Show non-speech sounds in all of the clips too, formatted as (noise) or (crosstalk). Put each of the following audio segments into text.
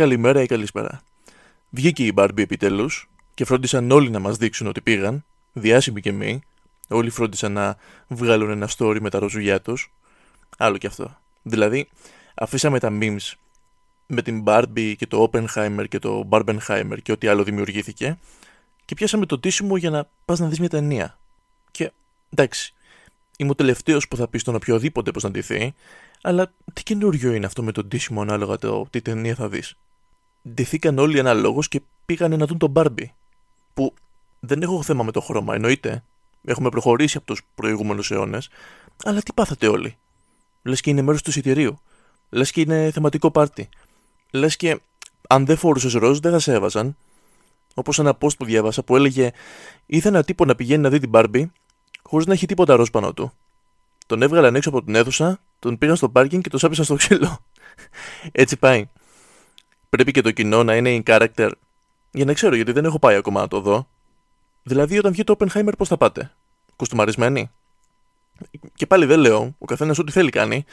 καλημέρα ή καλησπέρα. Βγήκε η Barbie επιτέλους και φρόντισαν όλοι να μας δείξουν ότι πήγαν, διάσημοι και εμείς. Όλοι φρόντισαν να βγάλουν ένα story με τα ροζουλιά τους. Άλλο κι αυτό. Δηλαδή, αφήσαμε τα memes με την Barbie και το Oppenheimer και το Barbenheimer και ό,τι άλλο δημιουργήθηκε και πιάσαμε το τίσιμο για να πας να δεις μια ταινία. Και εντάξει, είμαι ο τελευταίος που θα πει στον οποιοδήποτε πώ να ντυθεί, αλλά τι καινούριο είναι αυτό με τον τίσιμο ανάλογα το τι ταινία θα δεις. Ντυθήκαν όλοι αναλόγως και πήγανε να δουν τον Barbie. Που δεν έχω θέμα με το χρώμα, εννοείται. Έχουμε προχωρήσει από τους προηγούμενους αιώνες, αλλά τι πάθατε όλοι; Λες και είναι μέρος του εισιτηρίου. Λες και είναι θεματικό πάρτι. Λες και αν δεν φορούσες ροζ δεν θα σε έβαζαν. Όπως ένα post που διάβασα που έλεγε Ήθελα ένα τύπο να πηγαίνει να δει την Barbie χωρίς να έχει τίποτα ροζ πάνω του. Τον έβγαλαν έξω από την αίθουσα, τον πήραν στο πάρκινγκ και τον σάπησαν στο ξύλο. (laughs) Έτσι πάει. Πρέπει και το κοινό να είναι in character για να ξέρω γιατί δεν έχω πάει ακόμα να το δω. Δηλαδή, όταν βγει το Oppenheimer, πώς θα πάτε; Κουστούμαρισμένοι; Και πάλι δεν λέω, ο καθένας ό,τι θέλει κάνει,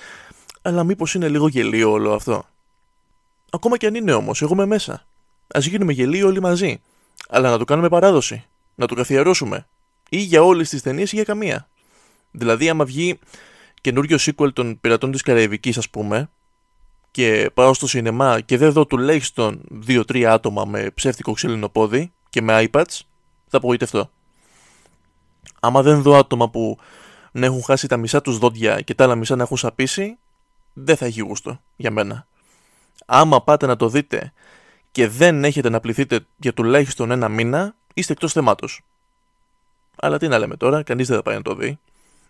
αλλά μήπως είναι λίγο γελίο όλο αυτό; Ακόμα και αν είναι όμως, εγώ είμαι μέσα. Α γίνουμε γελοί όλοι μαζί. Αλλά να το κάνουμε παράδοση. Να το καθιερώσουμε. Ή για όλες τις ταινίες ή για καμία. Δηλαδή, άμα βγει καινούριο sequel των πειρατών της Καραϊβικής, ας πούμε, και πάω στο σινεμά και δεν δω τουλάχιστον 2-3 άτομα με ψεύτικο ξύλινο πόδι και με iPads, θα απογοητευτώ. Άμα δεν δω άτομα που να έχουν χάσει τα μισά τους δόντια και τα άλλα μισά να έχουν σαπίσει, δεν θα έχει γούστο για μένα. Άμα πάτε να το δείτε και δεν έχετε να πληθείτε για τουλάχιστον ένα μήνα, είστε εκτός θεμάτος. Αλλά τι να λέμε τώρα, κανείς δεν θα πάει να το δει.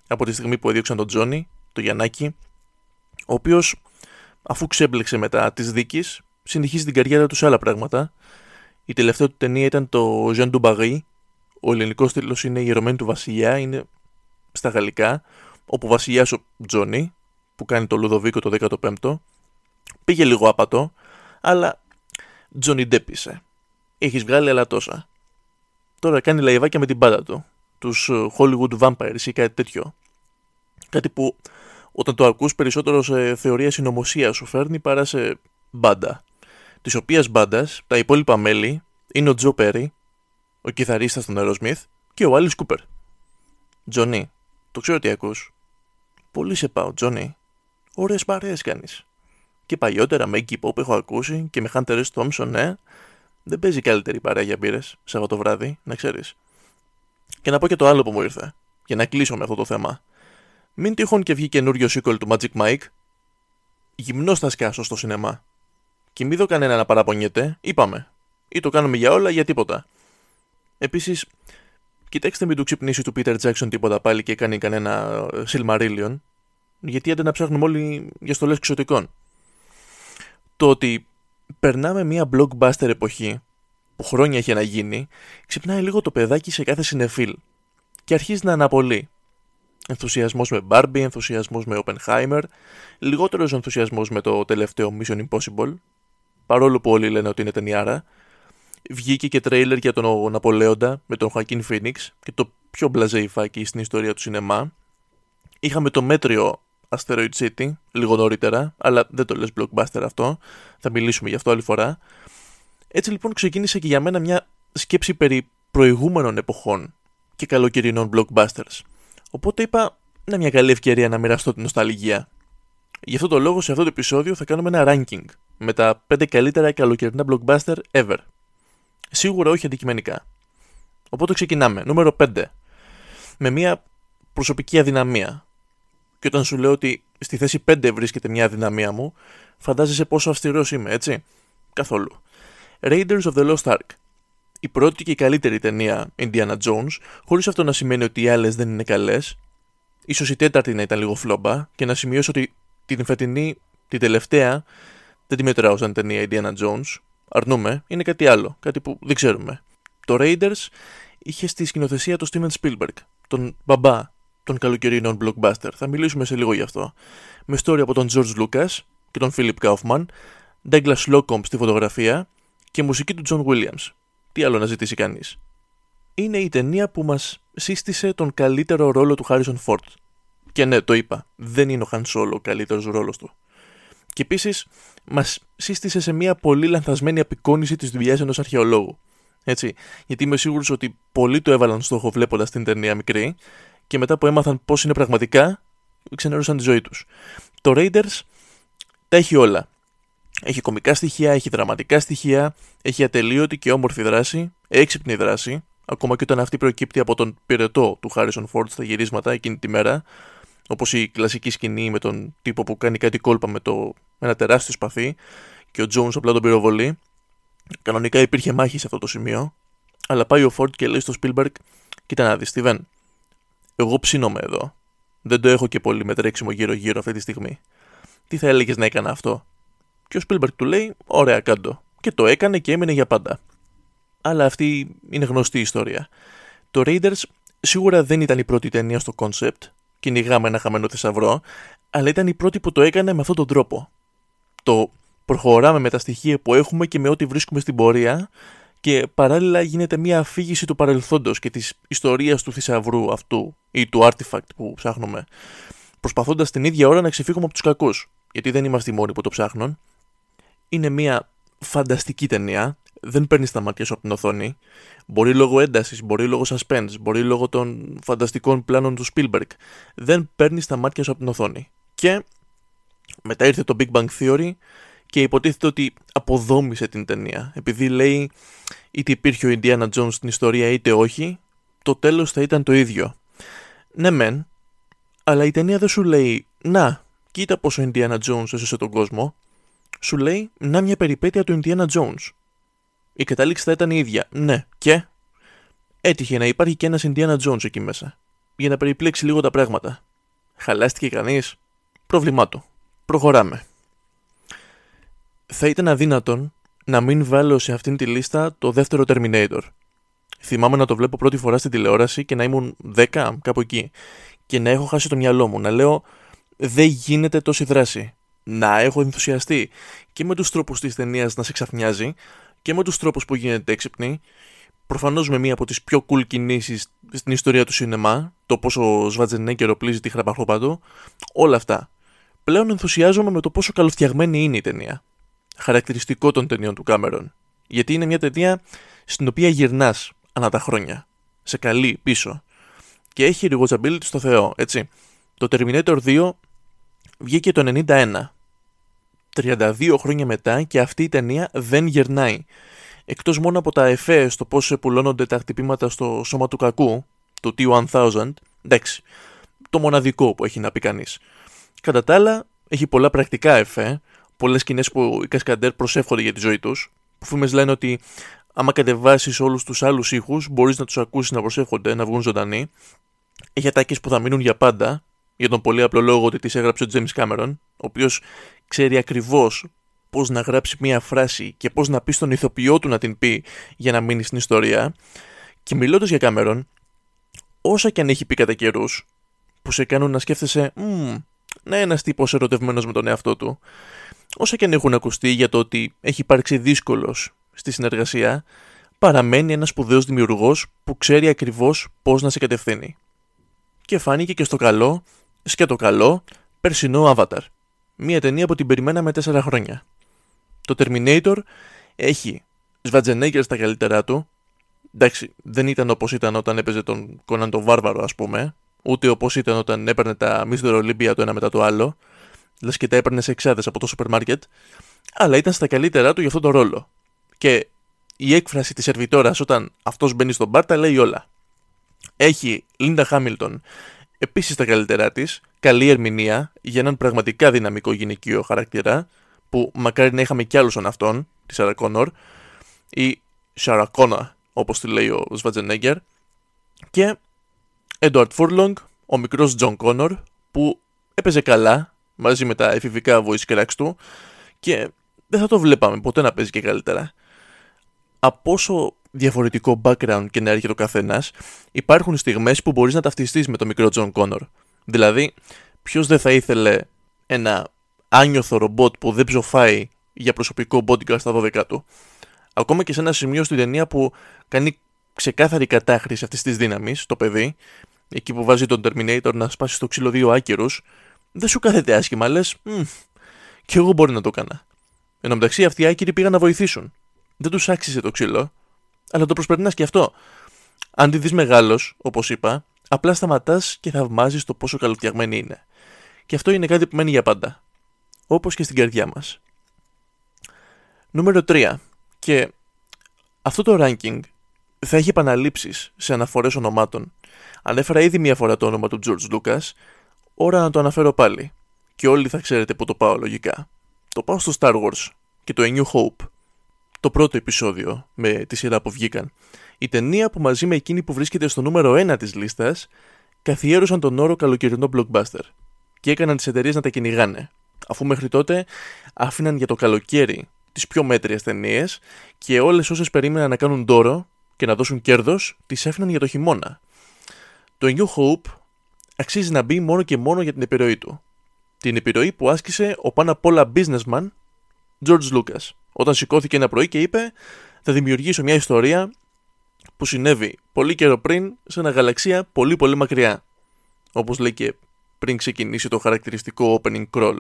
Από τη στιγμή που έδιωξαν τον Τζόνι, το Γιαννάκη, ο οποίος αφού ξέμπλεξε μετά της δίκης, συνεχίζει την καριέρα του σε άλλα πράγματα. Η τελευταία του ταινία ήταν το Jean du Barry. Ο ελληνικός τίτλος είναι Η Ερωμένη του Βασιλιά, είναι στα γαλλικά, όπου βασιλιάς ο Τζόνι, που κάνει το Λουδοβίκο το 15ο, πήγε λίγο άπατο, αλλά Τζόνι Ντεπ είσαι. Έχεις βγάλει άλλα τόσα. Τώρα κάνει λαϊβάκια με την μπάντα του. Τους ε, Hollywood Vampires ή κάτι τέτοιο. Κάτι που όταν το ακούς περισσότερο σε θεωρία συνωμοσίας σου φέρνει παρά σε μπάντα. Της οποίας μπάντας τα υπόλοιπα μέλη είναι ο Τζο Πέρι, ο κιθαρίστας των Aerosmith και ο Alice Κούπερ. Τζονί, το ξέρω τι ακούς. Πολύ σε πάω, Τζονί. Ωραίες παρέες κάνεις. Και παλιότερα με Iggy Pop έχω ακούσει και με Hunter S. Thompson, ναι. Δεν παίζει καλύτερη παρέα για μπύρες, Σαββατοβράδυ, να ξέρεις. Και να πω και το άλλο που μου ήρθε, για να κλείσω με αυτό το θέμα. Μην τυχόν και βγει καινούριο sequel του Magic Mike. Γυμνός θα σκάσω στο σινεμά. Και μην δω κανένα να παραπονιέται, είπαμε. Ή το κάνουμε για όλα ή για τίποτα. Επίσης, κοιτάξτε μην του ξυπνήσει του Peter Jackson τίποτα πάλι και κάνει κανένα ε, Silmarillion. Γιατί άντε να ψάχνουμε όλοι για στολές εξωτικών. Το ότι περνάμε μια blockbuster εποχή που χρόνια έχει να γίνει, ξυπνάει λίγο το παιδάκι σε κάθε συνεφίλ και αρχίζει να αναπολύει. Ενθουσιασμός με Barbie, ενθουσιασμός με Oppenheimer, λιγότερος ενθουσιασμός με το τελευταίο Mission Impossible, παρόλο που όλοι λένε ότι είναι ταινιάρα. Βγήκε και τρέιλερ για τον Ναπολέοντα με τον Joaquin Phoenix και το πιο μπλαζέ υφάκι στην ιστορία του σινεμά. Είχαμε το μέτριο Asteroid City λίγο νωρίτερα, αλλά δεν το λες blockbuster αυτό. Θα μιλήσουμε γι' αυτό άλλη φορά. Έτσι λοιπόν ξεκίνησε και για μένα μια σκέψη περί προηγούμενων εποχών και καλοκαιρινών blockbusters. Οπότε είπα, είναι μια καλή ευκαιρία να μοιραστώ την νοσταλγία. Γι' αυτό το λόγο σε αυτό το επεισόδιο θα κάνουμε ένα ranking με τα 5 καλύτερα καλοκαιρινά blockbuster ever. Σίγουρα όχι αντικειμενικά. Οπότε ξεκινάμε. Νούμερο 5. Με μια προσωπική αδυναμία. Και όταν σου λέω ότι στη θέση 5 βρίσκεται μια αδυναμία μου, φαντάζεσαι πόσο αυστηρός είμαι, έτσι; Καθόλου. Raiders of the Lost Ark η πρώτη και η καλύτερη ταινία Indiana Jones, χωρίς αυτό να σημαίνει ότι οι άλλες δεν είναι καλές. σω η τέταρτη να ήταν λίγο φλόμπα και να σημειώσω ότι την φετινή, την τελευταία, δεν τη μετράω σαν ταινία Indiana Jones. Αρνούμε, είναι κάτι άλλο, κάτι που δεν ξέρουμε. Το Raiders είχε στη σκηνοθεσία του Steven Spielberg, τον μπαμπά των καλοκαιρινών blockbuster. Θα μιλήσουμε σε λίγο γι' αυτό. Με story από τον George Lucas και τον Philip Kaufman, Douglas Slocum στη φωτογραφία και μουσική του John Williams. Τι άλλο να ζητήσει κανείς. Είναι η ταινία που μας σύστησε τον καλύτερο ρόλο του Χάρισον Φόρτ. Και ναι, το είπα, δεν είναι ο Χαν Σόλο ο καλύτερος ρόλος του. Και επίσης μας σύστησε σε μια πολύ λανθασμένη απεικόνηση της δουλειάς ενός αρχαιολόγου. Έτσι, γιατί είμαι σίγουρος ότι πολλοί το έβαλαν στόχο βλέποντας την ταινία μικρή και μετά που έμαθαν πώς είναι πραγματικά, ξενέρωσαν τη ζωή τους. Το Raiders τα έχει όλα. Έχει κομικά στοιχεία, έχει δραματικά στοιχεία, έχει ατελείωτη και όμορφη δράση, έξυπνη δράση, ακόμα και όταν αυτή προκύπτει από τον πυρετό του Harrison Ford στα γυρίσματα εκείνη τη μέρα, όπως η κλασική σκηνή με τον τύπο που κάνει κάτι κόλπα με, το, με ένα τεράστιο σπαθί και ο Jones απλά τον πυροβολεί. Κανονικά υπήρχε μάχη σε αυτό το σημείο, αλλά πάει ο Ford και λέει στο Spielberg: Κοίτα να δεις, Steven, εγώ ψήνομαι εδώ. Δεν το έχω και πολύ με τρέξιμο γύρω-γύρω αυτή τη στιγμή. Τι θα έλεγες να έκανα αυτό; Και ο Spielberg του λέει: Ωραία, κάτω. Και το έκανε και έμεινε για πάντα. Αλλά αυτή είναι γνωστή ιστορία. Το Raiders σίγουρα δεν ήταν η πρώτη ταινία στο concept, κυνηγάμε ένα χαμένο θησαυρό, αλλά ήταν η πρώτη που το έκανε με αυτόν τον τρόπο. Το προχωράμε με τα στοιχεία που έχουμε και με ό,τι βρίσκουμε στην πορεία και παράλληλα γίνεται μια αφήγηση του παρελθόντος και της ιστορίας του θησαυρού αυτού ή του artifact που ψάχνουμε, προσπαθώντας την ίδια ώρα να ξεφύγουμε από τους κακούς, γιατί δεν είμαστε οι μόνοι που το ψάχνουν. Είναι μια φανταστική ταινία, δεν παίρνεις τα μάτια σου από την οθόνη. Μπορεί λόγω έντασης, μπορεί λόγω suspense, μπορεί λόγω των φανταστικών πλάνων του Spielberg. Δεν παίρνεις τα μάτια σου από την οθόνη. Και μετά ήρθε το Big Bang Theory και υποτίθεται ότι αποδόμησε την ταινία. Επειδή λέει είτε υπήρχε ο Indiana Jones στην ιστορία είτε όχι, το τέλος θα ήταν το ίδιο. Ναι μεν, αλλά η ταινία δεν σου λέει «Να, κοίτα πως ο Indiana Jones έσωσε τον κόσμο», σου λέει «Να μια περιπέτεια του Indiana Jones». Η κατάληξη θα ήταν η ίδια. Ναι, και έτυχε να υπάρχει και ένας Indiana Jones εκεί μέσα. Για να περιπλέξει λίγο τα πράγματα. Χαλάστηκε κανείς; Πρόβλημά του. Προχωράμε θα ήταν αδύνατον να μην βάλω σε αυτήν τη λίστα το δεύτερο Terminator. Θυμάμαι να το βλέπω πρώτη φορά στην τηλεόραση και να ήμουν 10, κάπου εκεί. Και να έχω χάσει το μυαλό μου. Να λέω δεν γίνεται τόση δράση. Να έχω ενθουσιαστεί και με τους τρόπους της ταινίας να σε ξαφνιάζει και με τους τρόπους που γίνεται έξυπνη. Προφανώς με μία από τις πιο cool κινήσεις στην ιστορία του σινεμά, το πόσο ο Σβατζενέγκερ οπλίζει τη χραπαχώπα του, όλα αυτά. Πλέον ενθουσιάζομαι με το πόσο καλοφτιαγμένη είναι η ταινία χαρακτηριστικό των ταινιών του Κάμερον. Γιατί είναι μια ταινία στην οποία γυρνάς ανά τα χρόνια. Σε καλή πίσω. Και έχει rewatchability στο Θεό, έτσι. Το Terminator 2 βγήκε το 91. 32 χρόνια μετά και αυτή η ταινία δεν γερνάει. Εκτός μόνο από τα εφέ στο πώς πουλώνονται τα χτυπήματα στο σώμα του κακού, του T-1000, εντάξει, το μοναδικό που έχει να πει κανείς. Κατά τα άλλα, έχει πολλά πρακτικά εφέ, πολλές σκηνές που οι Κασκαντέρ προσεύχονται για τη ζωή τους. Που φήμες λένε ότι άμα κατεβάσεις όλους τους άλλους ήχους, μπορείς να τους ακούσεις να προσεύχονται, να βγουν ζωντανοί. Έχει ατάκες που θα μείνουν για πάντα, για τον πολύ απλό λόγο ότι τις έγραψε ο James Cameron, ο οποίος ξέρει ακριβώς πώς να γράψει μία φράση και πώς να πει στον ηθοποιό του να την πει για να μείνει στην ιστορία. Και μιλώντας για Cameron, όσα και αν έχει πει κατά καιρούς, που σε κάνουν να σκέφτεσαι, να ένας τύπος ερωτευμένος με τον εαυτό του, όσα και αν έχουν ακουστεί για το ότι έχει υπάρξει δύσκολος στη συνεργασία, παραμένει ένας σπουδαίος δημιουργός που ξέρει ακριβώς πώς να σε κατευθύνει. Και φάνηκε και στο καλό, το καλό, περσινό Avatar. Μία ταινία που την περιμέναμε 4 χρόνια. Το Terminator έχει Σβατζενέγκερ στα καλύτερά του. Εντάξει, δεν ήταν όπως ήταν όταν έπαιζε τον Κόναν τον Βάρβαρο, ας πούμε, ούτε όπως ήταν όταν έπαιρνε τα Mr. Olympia το ένα μετά το άλλο λες και τα έπαιρνε σε εξάδες από το σούπερ μάρκετ, αλλά ήταν στα καλύτερά του για αυτόν τον ρόλο. Και η έκφραση της σερβιτόρας όταν αυτός μπαίνει στον μπαρ τα λέει όλα. Έχει Λίντα Χάμιλτον επίσης τα καλύτερά της, καλή ερμηνεία για έναν πραγματικά δυναμικό γυναικείο χαρακτήρα, που μακάρι να είχαμε κι άλλους σαν αυτόν, τη Σάρα Κόνορ, ή Σαρακόνα, όπως τη λέει ο Σβαρτσενέγκερ, και Έντουαρντ Φούρλονγκ, ο μικρός Τζον Κόνορ, που έπαιζε καλά, μαζί με τα εφηβικά voice cracks του και δεν θα το βλέπαμε ποτέ να παίζει και καλύτερα. Από όσο διαφορετικό background και να έρχεται ο καθένας, υπάρχουν στιγμές που μπορείς να ταυτιστείς με τον μικρό Τζον Κόνορ. Δηλαδή, ποιος δεν θα ήθελε ένα άνιωθο ρομπότ που δεν ψοφάει για προσωπικό bodyguard στα 12 του; Ακόμα και σε ένα σημείο στην ταινία που κάνει ξεκάθαρη κατάχρηση αυτής της δύναμης, το παιδί, εκεί που βάζει τον Terminator να σπάσει στο ξύλο δύο άκυρους, δεν σου κάθεται άσχημα, λες. Και εγώ μπορεί να το έκανα. Εν τω μεταξύ, αυτοί οι άκυροι πήγαν να βοηθήσουν. Δεν τους άξιζε το ξύλο, αλλά το προσπερνάς και αυτό. Αν τη δεις μεγάλος, όπως είπα, απλά σταματάς και θαυμάζεις το πόσο καλοφτιαγμένη είναι. Και αυτό είναι κάτι που μένει για πάντα. Όπως και στην καρδιά μας. Νούμερο 3. Και αυτό το ranking θα έχει επαναλήψεις σε αναφορές ονομάτων. Ανέφερα ήδη μία φορά το όνομα του George Lucas, ώρα να το αναφέρω πάλι. Και όλοι θα ξέρετε που το πάω λογικά. Το πάω στο Star Wars και το A New Hope. Το πρώτο επεισόδιο με τη σειρά που βγήκαν. Η ταινία που μαζί με εκείνη που βρίσκεται στο νούμερο 1 της λίστας καθιέρωσαν τον όρο καλοκαιρινό blockbuster και έκαναν τις εταιρείες να τα κυνηγάνε, αφού μέχρι τότε άφηναν για το καλοκαίρι τις πιο μέτριες ταινίες και όλες όσες περίμεναν να κάνουν δώρο και να δώσουν κέρδος τις έφυναν για το χειμώνα. Το New Hope αξίζει να μπει μόνο και μόνο για την επιρροή του. Την επιρροή που άσκησε ο πάνω απ' όλα businessman George Lucas όταν σηκώθηκε ένα πρωί και είπε θα δημιουργήσω μια ιστορία που συνέβη πολύ καιρό πριν σε ένα γαλαξία πολύ πολύ μακριά. Όπως λέει και πριν ξεκινήσει το χαρακτηριστικό opening crawl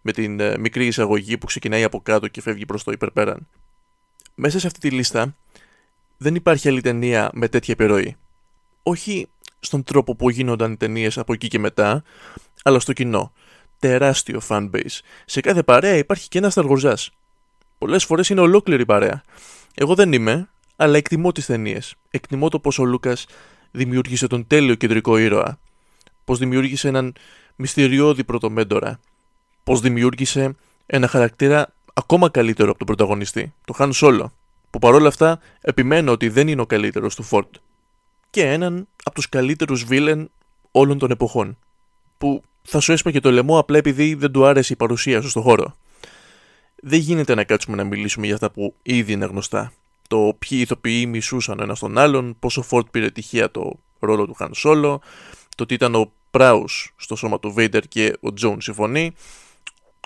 με την ε, μικρή εισαγωγή που ξεκινάει από κάτω και φεύγει προς το υπερπέραν. Μέσα σε αυτή τη λίστα δεν υπάρχει άλλη ταινία με τέτοια επιρροή. Όχι στον τρόπο που γίνονταν οι ταινίες από εκεί και μετά, αλλά στο κοινό. Τεράστιο fanbase. Σε κάθε παρέα υπάρχει και ένα σταργοζάς. Πολλές φορές είναι ολόκληρη παρέα. Εγώ δεν είμαι, αλλά εκτιμώ τις ταινίες. Εκτιμώ το πώς ο Λούκας δημιούργησε τον τέλειο κεντρικό ήρωα. Πώς δημιούργησε έναν μυστηριώδη πρωτομέντορα. Πώς δημιούργησε ένα χαρακτήρα ακόμα καλύτερο από τον πρωταγωνιστή, το Χαν Σόλο, που παρόλα αυτά επιμένω ότι δεν είναι ο καλύτερος του Φόρτ. Και έναν από τους καλύτερους villain όλων των εποχών, που θα σου έσπαγε το λαιμό απλά επειδή δεν του άρεσε η παρουσία σου στο χώρο. Δεν γίνεται να κάτσουμε να μιλήσουμε για αυτά που ήδη είναι γνωστά το ποιοι ηθοποιοί μισούσαν ένας τον άλλον, πώς ο Φορντ πήρε τυχαία το ρόλο του Χαν Σόλο, το ότι ήταν ο Πράους στο σώμα του Βέιντερ και ο Τζόουνς η φωνή,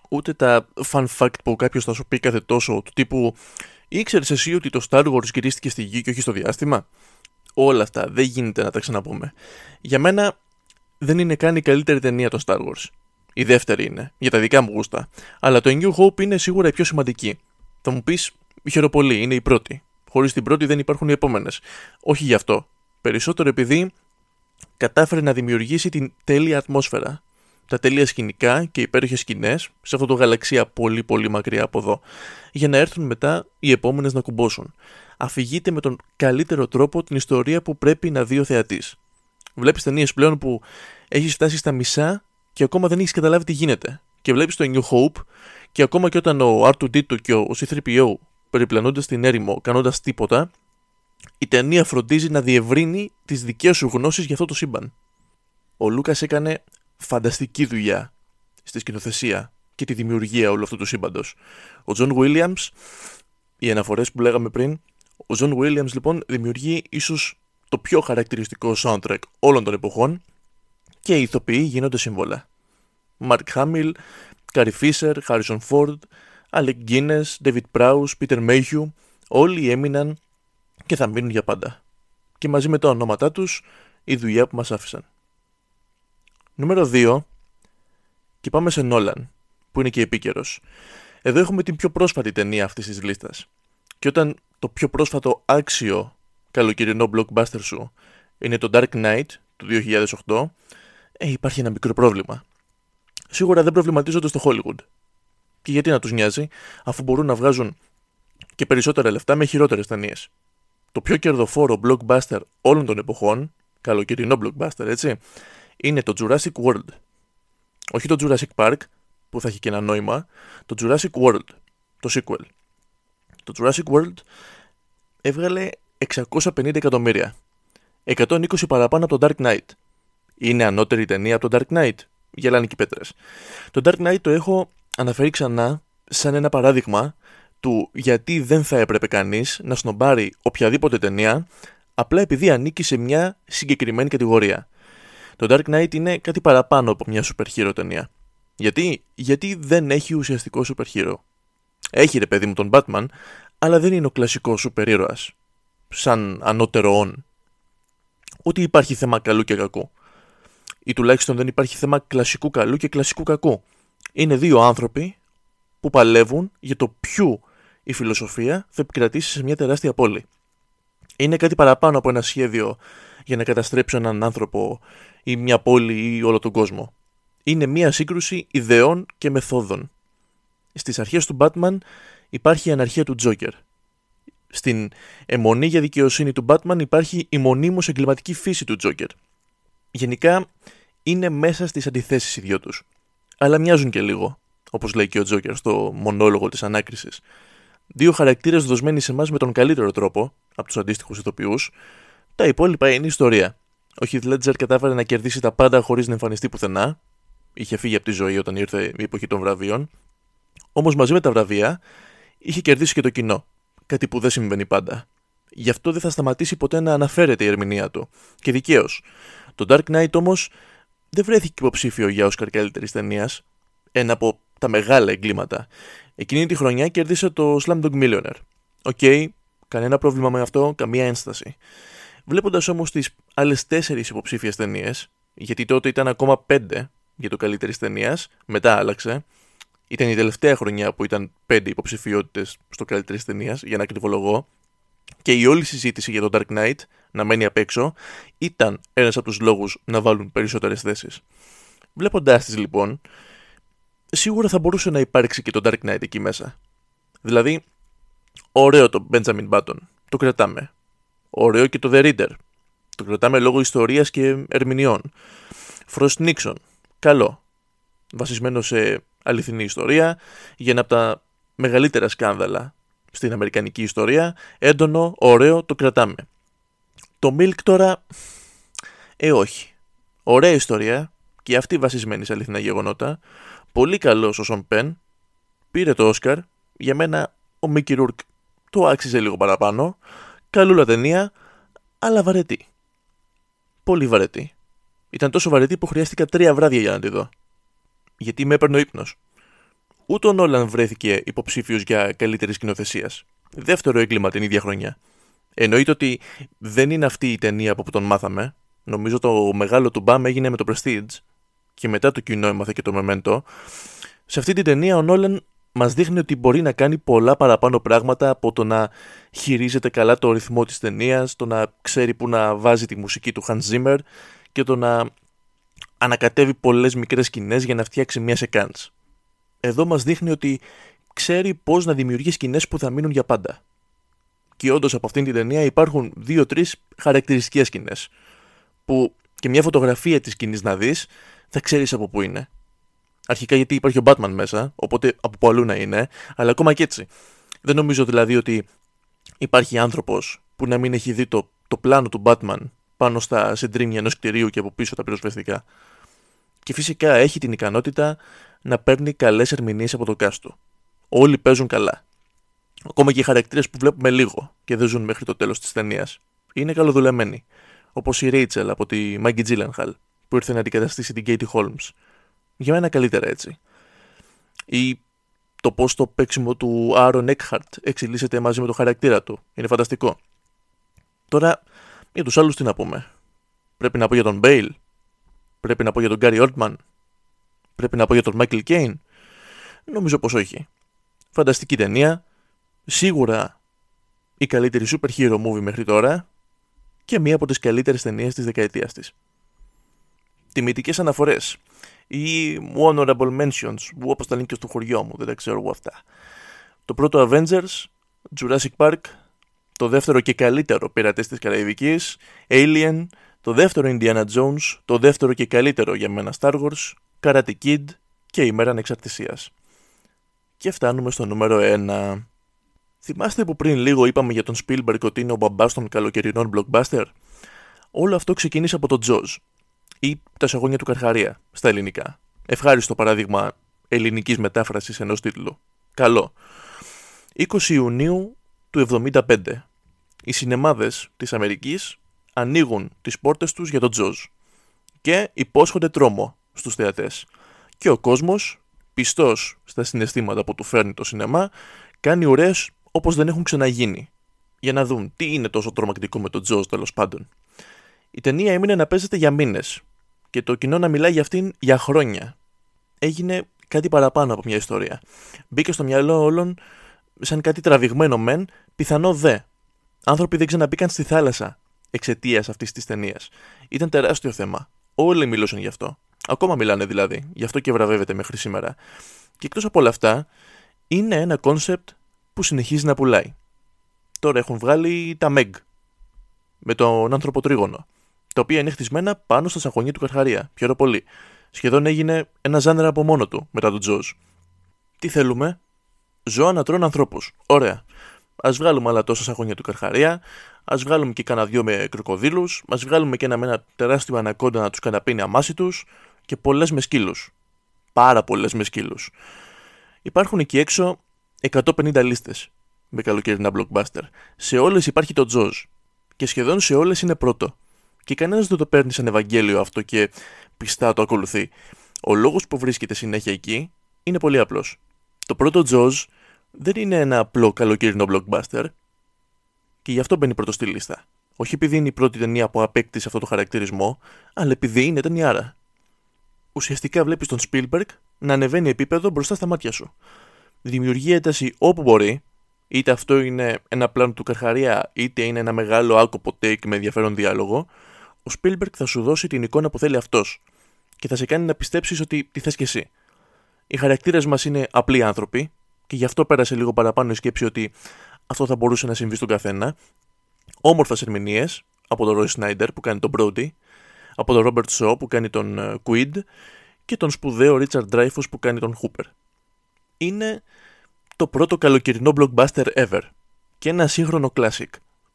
ούτε τα fun fact που κάποιος θα σου πει κάθε τόσο του τύπου ήξερες εσύ ότι το Star Wars γυρίστηκε στη γη και όχι στο διάστημα; Όλα αυτά δεν γίνεται να τα ξαναπούμε. Για μένα δεν είναι καν η καλύτερη ταινία το Star Wars. Η δεύτερη είναι, για τα δικά μου γούστα. Αλλά το New Hope είναι σίγουρα η πιο σημαντική. Θα μου πεις, χαιροπολί, είναι η πρώτη. Χωρίς την πρώτη δεν υπάρχουν οι επόμενες. Όχι γι' αυτό. Περισσότερο επειδή κατάφερε να δημιουργήσει την τέλεια ατμόσφαιρα. Τα τέλεια σκηνικά και υπέροχες σκηνές σε αυτό το γαλαξία πολύ πολύ μακριά από εδώ. Για να έρθουν μετά οι επόμενες να κουμπώσουν. Αφηγείται με τον καλύτερο τρόπο την ιστορία που πρέπει να δει ο θεατής. Βλέπεις ταινίες πλέον που έχεις φτάσει στα μισά και ακόμα δεν έχεις καταλάβει τι γίνεται. Και βλέπεις το New Hope και ακόμα και όταν ο R2D2 και ο C3PO περιπλανώντας την έρημο, κάνοντας τίποτα, η ταινία φροντίζει να διευρύνει τις δικές σου γνώσεις για αυτό το σύμπαν. Ο Λούκας έκανε φανταστική δουλειά στη σκηνοθεσία και τη δημιουργία όλου αυτού του σύμπαντος. Ο Τζον Williams, οι αναφορές που λέγαμε πριν, ο Τζον Williams λοιπόν δημιουργεί ίσως το πιο χαρακτηριστικό soundtrack όλων των εποχών και οι ηθοποιοί γίνονται σύμβολα. Mark Hamill, Carrie Fisher, Harrison Ford, Alec Guinness, David Prowse, Peter Mayhew, όλοι έμειναν και θα μείνουν για πάντα. Και μαζί με τα ονόματά τους, η δουλειά που μας άφησαν. Νούμερο 2. Και πάμε σε Νόλαν, που είναι και επίκαιρος. Εδώ έχουμε την πιο πρόσφατη ταινία αυτής της λίστας. Και όταν το πιο πρόσφατο άξιο καλοκαιρινό blockbuster σου είναι το Dark Knight του 2008, ε, υπάρχει ένα μικρό πρόβλημα. Σίγουρα δεν προβληματίζονται στο Hollywood. Και γιατί να τους νοιάζει, αφού μπορούν να βγάζουν και περισσότερα λεφτά με χειρότερες ταινίες. Το πιο κερδοφόρο blockbuster όλων των εποχών, καλοκαιρινό blockbuster έτσι, είναι το Jurassic World. Όχι το Jurassic Park, που θα έχει και ένα νόημα, το Jurassic World, το sequel. Το Jurassic World έβγαλε 650 εκατομμύρια. 120 παραπάνω από το Dark Knight. Είναι ανώτερη ταινία από το Dark Knight. Γελάνε και πέτρες. Το Dark Knight το έχω αναφέρει ξανά σαν ένα παράδειγμα του γιατί δεν θα έπρεπε κανείς να σνομπάρει οποιαδήποτε ταινία απλά επειδή ανήκει σε μια συγκεκριμένη κατηγορία. Το Dark Knight είναι κάτι παραπάνω από μια super hero ταινία. Γιατί, γιατί δεν έχει ουσιαστικό super hero. Έχει ρε παιδί μου τον Batman, αλλά δεν είναι ο κλασικός super ήρωας. Σαν ανώτερο όν. Ότι υπάρχει θέμα καλού και κακού. Ή τουλάχιστον δεν υπάρχει θέμα κλασικού καλού και κλασικού κακού είναι δύο άνθρωποι που παλεύουν για το ποιο η φιλοσοφία θα επικρατήσει σε μια τεράστια πόλη. Είναι κάτι παραπάνω από ένα σχέδιο για να καταστρέψω έναν άνθρωπο ή μια πόλη ή όλο τον κόσμο. Είναι μια σύγκρουση ιδεών και μεθόδων. Στις αρχές του Batman υπάρχει η αναρχία του Τζόκερ. Στην αιμονή για δικαιοσύνη του Batman υπάρχει η μονίμως εγκληματική φύση του Τζόκερ. Γενικά είναι μέσα στις αντιθέσεις οι δυο τους. Αλλά μοιάζουν και λίγο, όπως λέει και ο Τζόκερ στο μονόλογο της ανάκρισης. Δύο χαρακτήρες δοσμένοι σε εμάς με τον καλύτερο τρόπο, από τους αντίστοιχους ηθοποιούς, τα υπόλοιπα είναι ιστορία. Ο Heath Ledger κατάφερε να κερδίσει τα πάντα χωρίς να εμφανιστεί πουθενά. Είχε φύγει από τη ζωή όταν ήρθε η εποχή των βραβείων. Όμως μαζί με τα βραβεία είχε κερδίσει και το κοινό. Κάτι που δεν συμβαίνει πάντα. Γι' αυτό δεν θα σταματήσει ποτέ να αναφέρεται η ερμηνεία του. Και δικαίως. Το Dark Knight όμως δεν βρέθηκε υποψήφιο για Oscar καλύτερης ταινίας. Ένα από τα μεγάλα εγκλήματα. Εκείνη τη χρονιά κέρδισε το Slumdog Millionaire. OK, okay, κανένα πρόβλημα με αυτό, καμία ένσταση. Βλέποντας όμως τις άλλες τέσσερις υποψήφιες ταινίες, γιατί τότε ήταν ακόμα πέντε για το καλύτερης ταινίας, μετά άλλαξε. Ήταν η τελευταία χρονιά που ήταν πέντε υποψηφιότητες στο καλύτερης ταινίας, για να ακριβολογώ. Και η όλη συζήτηση για το Dark Knight να μένει απ' έξω ήταν ένας από τους λόγους να βάλουν περισσότερες θέσεις. Βλέποντάς τις λοιπόν, σίγουρα θα μπορούσε να υπάρξει και το Dark Knight εκεί μέσα. Δηλαδή, ωραίο το Benjamin Button, το κρατάμε. Ωραίο και το The Reader. Το κρατάμε λόγω ιστορίας και ερμηνεών. Frost Nixon. Καλό. Βασισμένο σε αληθινή ιστορία για ένα από τα μεγαλύτερα σκάνδαλα στην Αμερικανική ιστορία. Έντονο, ωραίο, το κρατάμε. Το Milk τώρα... Ε, όχι. Ωραία ιστορία και αυτή βασισμένη σε αληθινά γεγονότα. Πολύ καλός ο Σον Πεν. Πήρε το Όσκαρ. Για μένα ο Μίκη Ρούρκ το άξιζε λίγο παραπάνω. Καλούλα ταινία, αλλά βαρετή. Πολύ βαρετή. Ήταν τόσο βαρετή που χρειάστηκα τρία βράδια για να τη δω. Γιατί με έπαιρνε ο ύπνος. Ούτε ο Νόλαν βρέθηκε υποψήφιος για καλύτερη σκηνοθεσίας. Δεύτερο έγκλημα την ίδια χρονιά. Εννοείται ότι δεν είναι αυτή η ταινία από που τον μάθαμε. Νομίζω το μεγάλο του μπαμ έγινε με το Prestige και μετά το κοινό έμαθε και το Memento. Σε αυτή την ταινία ο Νόλαν μας δείχνει ότι μπορεί να κάνει πολλά παραπάνω πράγματα από το να χειρίζεται καλά το ρυθμό της ταινίας, το να ξέρει που να βάζει τη μουσική του Hans Zimmer και το να ανακατεύει πολλές μικρές σκηνές για να φτιάξει μια σεκάνς. Εδώ μας δείχνει ότι ξέρει πώς να δημιουργεί σκηνές που θα μείνουν για πάντα. Και όντως από αυτήν την ταινία υπάρχουν δύο-τρεις χαρακτηριστικές σκηνές. που και μια φωτογραφία της σκηνής να δεις θα ξέρεις από πού είναι. Αρχικά γιατί υπάρχει ο Batman μέσα, οπότε από που αλλού να είναι, αλλά ακόμα και έτσι. Δεν νομίζω δηλαδή ότι υπάρχει άνθρωπος που να μην έχει δει το, το πλάνο του Batman πάνω στα συντρίμια ενός κτηρίου και από πίσω τα πυροσβεστικά. Και φυσικά έχει την ικανότητα να παίρνει καλές ερμηνείες από το κάστο. Όλοι παίζουν καλά. Ακόμα και οι χαρακτήρες που βλέπουμε λίγο και δεν ζουν μέχρι το τέλος της ταινίας. Είναι καλοδουλεμένοι. Όπως η Rachel από τη Maggie Gyllenhaal που ήρθε να αντικαταστήσει την Katie Holmes για μένα καλύτερα έτσι. Ή το πώς το παίξιμο του Άρον Έκχαρτ εξελίσσεται μαζί με το χαρακτήρα του. Είναι φανταστικό. Τώρα, για τους άλλους τι να πούμε. Πρέπει να πω για τον Μπέιλ. Πρέπει να πω για τον Γκάρι Όλντμαν. Πρέπει να πω για τον Μάικλ Κέιν. Νομίζω πως όχι. Φανταστική ταινία. Σίγουρα η καλύτερη super hero movie μέχρι τώρα και μία από τις καλύτερες ταινίες της δεκαετίας της. Τιμητικές αναφορές ή honorable mentions, που όπως τα λένε και στο χωριό μου, δεν τα ξέρω εγώ αυτά. Το πρώτο Avengers, Jurassic Park, το δεύτερο και καλύτερο Πειρατές της Καραϊβικής, Alien, το δεύτερο Indiana Jones, το δεύτερο και καλύτερο για μένα Star Wars, Karate Kid και η μέρα ανεξαρτησίας. Και φτάνουμε στο νούμερο 1. Θυμάστε που πριν λίγο είπαμε για τον Spielberg ότι είναι ο μπαμπάς των καλοκαιρινών blockbuster? Όλο αυτό ξεκίνησε από τον Jaws, ή τα σαγόνια του Καρχαρία στα ελληνικά. Ευχάριστο παράδειγμα ελληνικής μετάφρασης ενός τίτλου. Καλό. 20 Ιουνίου του 1975. Οι σινεμάδες της Αμερικής ανοίγουν τις πόρτες τους για τον Τζοζ και υπόσχονται τρόμο στους θεατές. Και ο κόσμος, πιστός στα συναισθήματα που του φέρνει το σινεμά, κάνει ουρές όπως δεν έχουν ξαναγίνει. Για να δουν τι είναι τόσο τρομακτικό με τον Τζοζ τέλος πάντων. Η ταινία έμεινε να παίζεται για μήνες και το κοινό να μιλάει για αυτήν για χρόνια. Έγινε κάτι παραπάνω από μια ιστορία. Μπήκε στο μυαλό όλων σαν κάτι τραβηγμένο μεν, πιθανό δε. Άνθρωποι δεν ξαναμπήκαν στη θάλασσα εξαιτίας αυτής της ταινίας. Ήταν τεράστιο θέμα. Όλοι μιλούσαν γι' αυτό. Ακόμα μιλάνε δηλαδή. Γι' αυτό και βραβεύεται μέχρι σήμερα. Και εκτός από όλα αυτά, είναι ένα concept που συνεχίζει να πουλάει. Τώρα έχουν βγάλει τα Meg με τον άνθρωπο τρίγωνο, τα οποία είναι χτισμένα πάνω στα σαγωνία του Καρχαρία. Πιο πολύ. Σχεδόν έγινε ένα ζάνερα από μόνο του μετά τον Τζοζ. Τι θέλουμε, ζώα να τρώνε ανθρώπους. Ωραία. Α βγάλουμε άλλα τόσα σαγόνια του Καρχαρία, ας βγάλουμε και κανένα δυο με κροκοδίλους, ας βγάλουμε και ένα με ένα τεράστιο ανακόντα να τους καναπίνει αμάσι τους και πολλές με σκύλους. Πάρα πολλές με σκύλους. Υπάρχουν εκεί έξω 150 λίστες με καλοκαιρινά blockbuster. Σε όλες υπάρχει το Τζοζ. Και σχεδόν σε όλες είναι πρώτο. Και κανένας δεν το παίρνει σαν Ευαγγέλιο αυτό και πιστά το ακολουθεί. Ο λόγος που βρίσκεται συνέχεια εκεί είναι πολύ απλός. Το πρώτο Jaws δεν είναι ένα απλό καλοκαιρινό blockbuster και γι' αυτό μπαίνει πρώτο στη λίστα. Όχι επειδή είναι η πρώτη ταινία που απέκτησε αυτό το χαρακτηρισμό, αλλά επειδή είναι ταινιάρα. Ουσιαστικά βλέπεις τον Spielberg να ανεβαίνει επίπεδο μπροστά στα μάτια σου. Δημιουργεί ένταση όπου μπορεί, είτε αυτό είναι ένα πλάνο του Καρχαρία, είτε είναι ένα μεγάλο άκοπο take με ενδιαφέρον διάλογο, ο Spielberg θα σου δώσει την εικόνα που θέλει αυτός και θα σε κάνει να πιστέψεις ότι τη θες κι εσύ. Οι χαρακτήρες μας είναι απλοί άνθρωποι και γι' αυτό πέρασε λίγο παραπάνω η σκέψη ότι αυτό θα μπορούσε να συμβεί στον καθένα. Όμορφες ερμηνείες από τον Roy Snyder που κάνει τον Brody, από τον Robert Shaw που κάνει τον ε, Quid και τον σπουδαίο Richard Dreyfuss που κάνει τον Hooper. Είναι το πρώτο καλοκαιρινό blockbuster ever και ένα σύγχρονο classic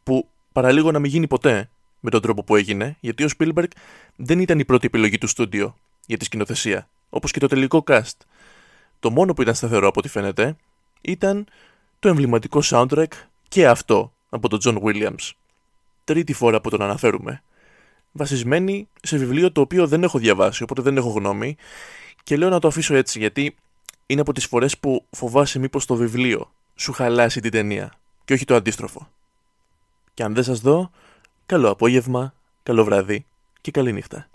που παραλίγο να μην γίνει ποτέ με τον τρόπο που έγινε γιατί ο Spielberg δεν ήταν η πρώτη επιλογή του στούντιο για τη σκηνοθεσία όπως και το τελικό cast το μόνο που ήταν σταθερό από ό,τι φαίνεται ήταν το εμβληματικό soundtrack και αυτό από τον John Williams. Τρίτη φορά που τον αναφέρουμε. Βασισμένη σε βιβλίο το οποίο δεν έχω διαβάσει, οπότε δεν έχω γνώμη και λέω να το αφήσω έτσι γιατί είναι από τις φορές που φοβάσαι μήπως το βιβλίο σου χαλάσει την ταινία και όχι το αντίστροφο. Και αν δεν σας δω, καλό απόγευμα, καλό βράδυ και καλή νύχτα.